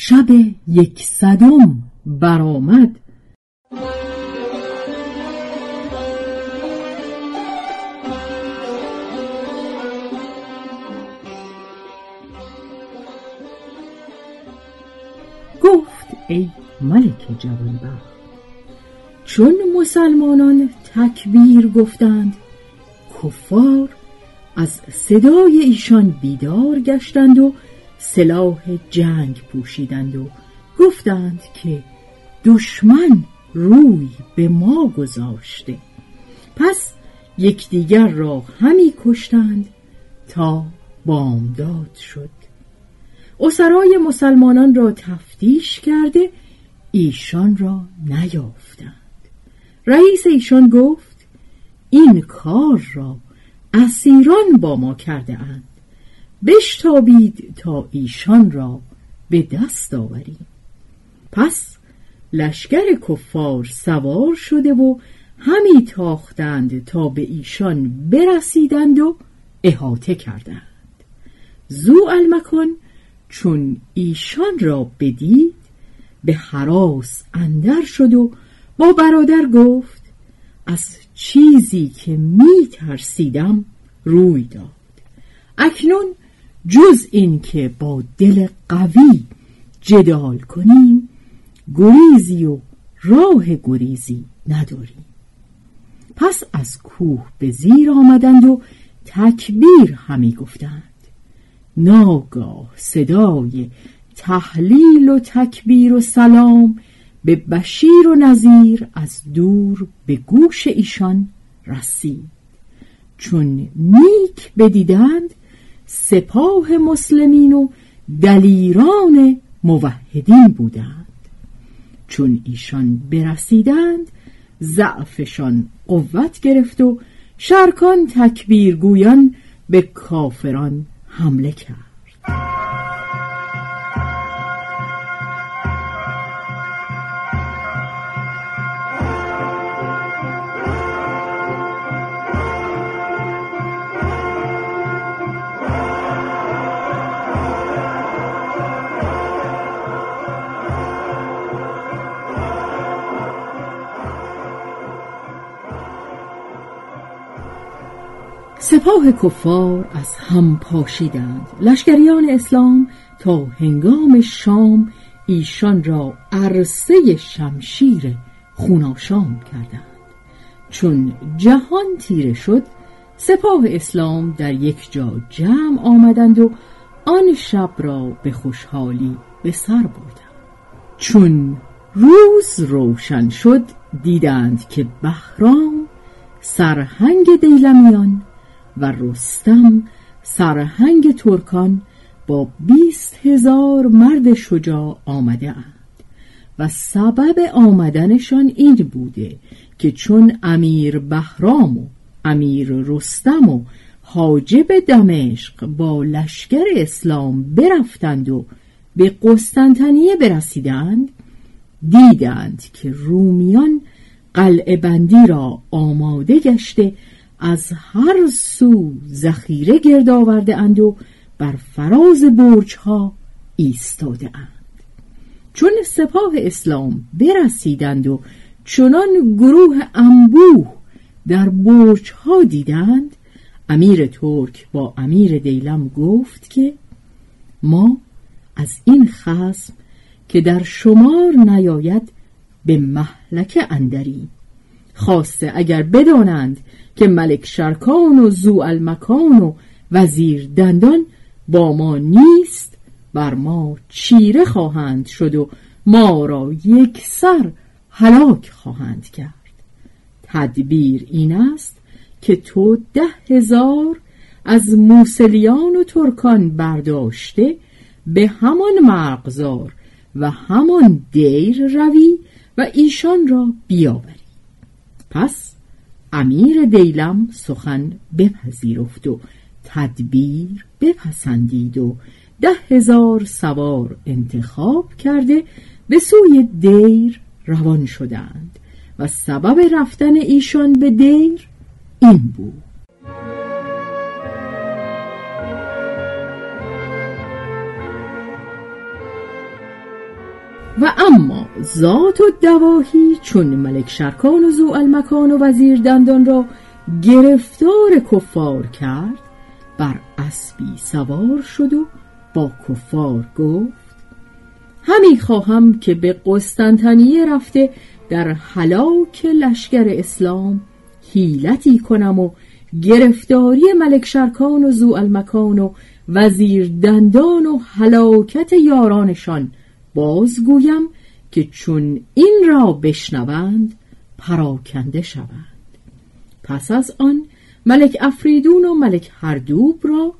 شب یکصدم برآمد. گفت ای ملک جوانبخت چون مسلمانان تکبیر گفتند کفار از صدای ایشان بیدار گشتند و سلاح جنگ پوشیدند و گفتند که دشمن روی به ما گذاشته. پس یکدیگر را همی کشتند تا بامداد شد. اسرای مسلمانان را تفتیش کرده ایشان را نیافتند. رئیس ایشان گفت این کار را اسیران با ما کرده اند. بشتابید تا ایشان را به دست آوریم پس لشکر کفار سوار شده و همی تاختند تا به ایشان برسیدند و احاطه کردند. زو المکن چون ایشان را بدید به حراس اندر شد و با برادر گفت از چیزی که می ترسیدم روی داد. اکنون جز این که با دل قوی جدال کنیم گریزی و راه گریزی نداریم. پس از کوه به زیر آمدند و تکبیر همی گفتند. ناگاه صدای تحلیل و تکبیر و سلام به بشیر و نظیر از دور به گوش ایشان رسید. چون نیک بدیدند سپاه مسلمین و دلیران موحدین بودند. چون ایشان برسیدند ضعفشان قوت گرفت و شرکان تکبیرگویان به کافران حمله کرد. سپاه کفار از هم پاشیدند. لشکریان اسلام تا هنگام شام ایشان را عرصه شمشیر خوناشام کردند. چون جهان تیره شد سپاه اسلام در یک جا جمع آمدند و آن شب را به خوشحالی به سر بردند. چون روز روشن شد دیدند که بهرام سرهنگ دیلمیان و رستم سرهنگ ترکان با بیست هزار مرد شجاع آمده اند. و سبب آمدنشان این بوده که چون امیر بهرام و امیر رستم و حاجب دمشق با لشکر اسلام برفتند و به قسطنطنیه برسیدند دیدند که رومیان قلعه بندی را آماده گشته از هر سو ذخیره گرد آورده اند و بر فراز برج ها ایستاده اند. چون سپاه اسلام برسیدند و چنان گروه انبوه در برج ها دیدند امیر ترک با امیر دیلم گفت که ما از این خصم که در شمار نیاید به محلک اندری خواسته اگر بدانند که ملک شرکان و زو المکان و وزیر دندان با ما نیست بر ما چیره خواهند شد و ما را یک سر هلاک خواهند کرد. تدبیر این است که تو ده هزار از موسلیان و ترکان برداشته به همان مرغزار و همان دیر روی و ایشان را بیاوری پس امیر دیلم سخن بپذیرفت و تدبیر بپسندید و ده هزار سوار انتخاب کرده به سوی دیر روان شدند و سبب رفتن ایشان به دیر این بود. و اما ذات و دواهی چون ملک شرکان و زو المکان و وزیر دندان را گرفتار کفار کرد بر اسبی سوار شد و با کفار گفت همی خواهم که به قسطنطنیه رفته در حلاک لشکر اسلام حیلتی کنم و گرفتاری ملک شرکان و زو المکان و وزیر دندان و حلاکت یارانشان بازگویم که چون این را بشنوند پراکنده شوند. پس از آن ملک افریدون و ملک هردوب را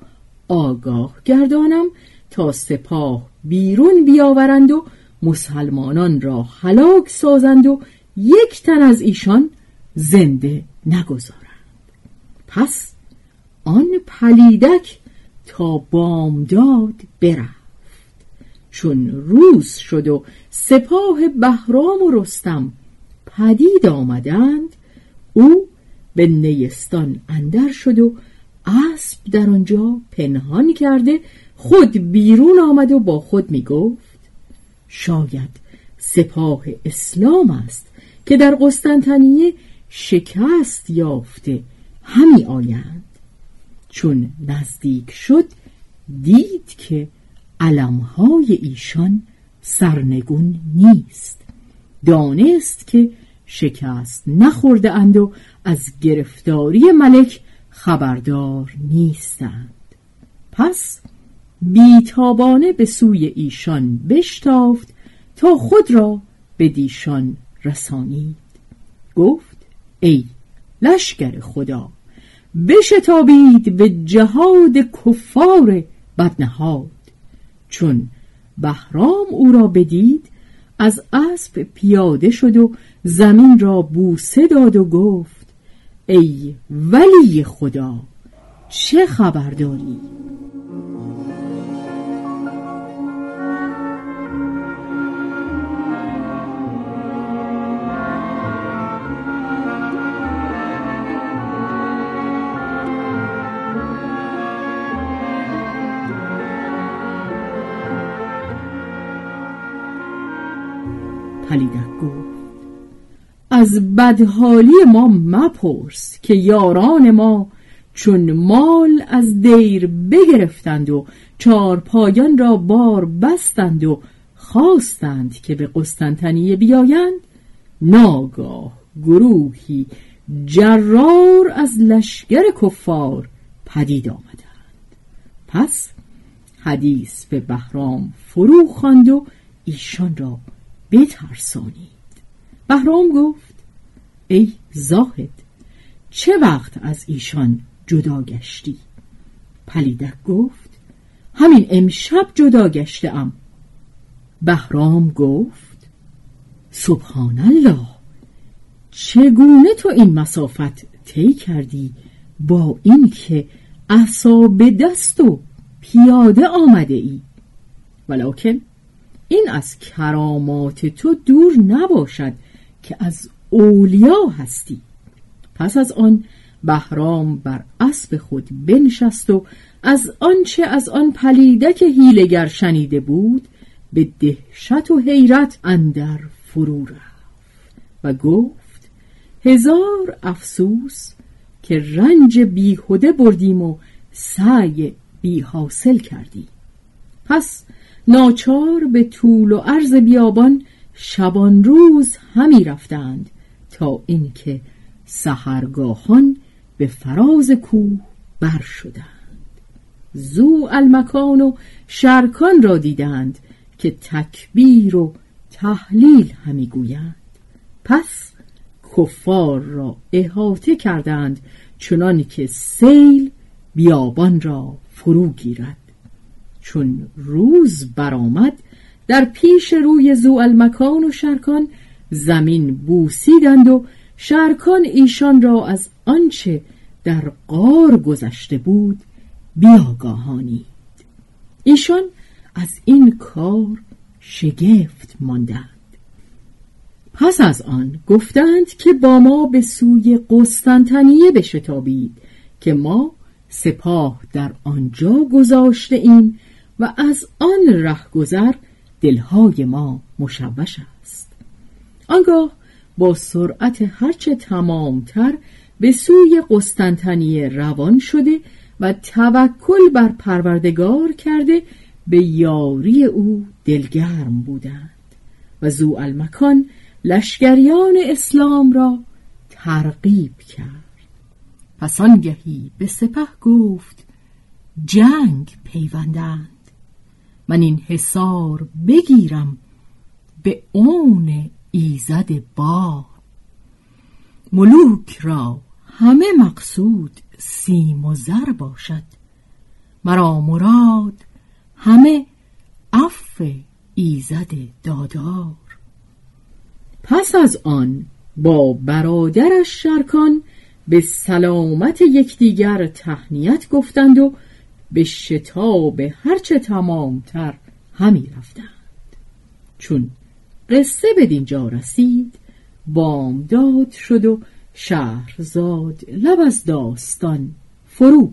آگاه گردانم تا سپاه بیرون بیاورند و مسلمانان را هلاک سازند و یک تن از ایشان زنده نگذارند. پس آن پلیدک تا بامداد برفت. چون روز شد و سپاه بهرام و رستم پدید آمدند او به نیستان اندر شد و اسب در آنجا پنهان کرده خود بیرون آمد و با خود می گفت شاید سپاه اسلام است که در قسطنطنیه شکست یافته همی آیند. چون نزدیک شد دید که علمهای ایشان سرنگون نیست. دانست که شکست نخورده اند و از گرفتاری ملک خبردار نیستند. پس بیتابانه به سوی ایشان بشتافت تا خود را به دیشان رسانید. گفت ای لشکر خدا بشتابید به جهاد کفار بدنهاد. چون بهرام او را بدید از اسب پیاده شد و زمین را بوسه داد و گفت ای ولی خدا چه خبر داری؟ پلیدک گفت از بدحالی ما مپرس که یاران ما چون مال از دیر بگرفتند و چار پایان را بار بستند و خواستند که به قسطنطنیه بیایند ناگاه گروهی جرار از لشگر کفار پدید آمدند. پس حدیث به بهرام فرو خواند و ایشان را بترسانید بهرام گفت ای زاهد چه وقت از ایشان جدا گشتی؟ پلیدک گفت همین امشب جدا گشته بهرام گفت سبحان الله چگونه تو این مسافت طی کردی با اینکه عصا به دست و پیاده آمده ای؟ ولکن این از کرامات تو دور نباشد که از اولیا هستی. پس از آن بهرام بر اسب خود بنشست و از آنچه از آن پلیدک هیلگر شنیده بود به دهشت و حیرت اندر فرو رفت و گفت هزار افسوس که رنج بیهوده بردیم و سعی بی حاصل کردیم. پس ناچار به طول و عرض بیابان شبان روز همی رفتند تا اینکه سهرگاهان به فراز کوه بر شدند. زو المکان و شرکان را دیدند که تکبیر و تحلیل همی گویند. پس کفار را احاطه کردند چنان که سیل بیابان را فرو گیرد. چون روز برآمد در پیش روی زو المکان و شرکان زمین بوسیدند و شرکان ایشان را از آنچه در قار گذشته بود بیاگاهانید. ایشان از این کار شگفت ماندند. پس از آن گفتند که با ما به سوی قسطنطنیه بشتابید که ما سپاه در آنجا گذاشته ایم و از آن رهگذر دلهای ما مشوش است. آنگاه با سرعت هرچه تمامتر به سوی قسطنطنیه روان شده و توکل بر پروردگار کرده به یاری او دلگرم بودند و زو المکان لشکریان اسلام را ترغیب کرد. پس آنگهی به سپه گفت جنگ پیوندند. من این حصار بگیرم به اون ایزد با ملوک را همه مقصود سیم و زر باشد مرا مراد همه عفو ایزد دادار. پس از آن با برادرش شرکان به سلامت یکدیگر تهنیت گفتند و به شتاب هرچه تمامتر همی رفتند. چون قصه به دینجا رسید بامداد شد و شهرزاد لب از داستان فرو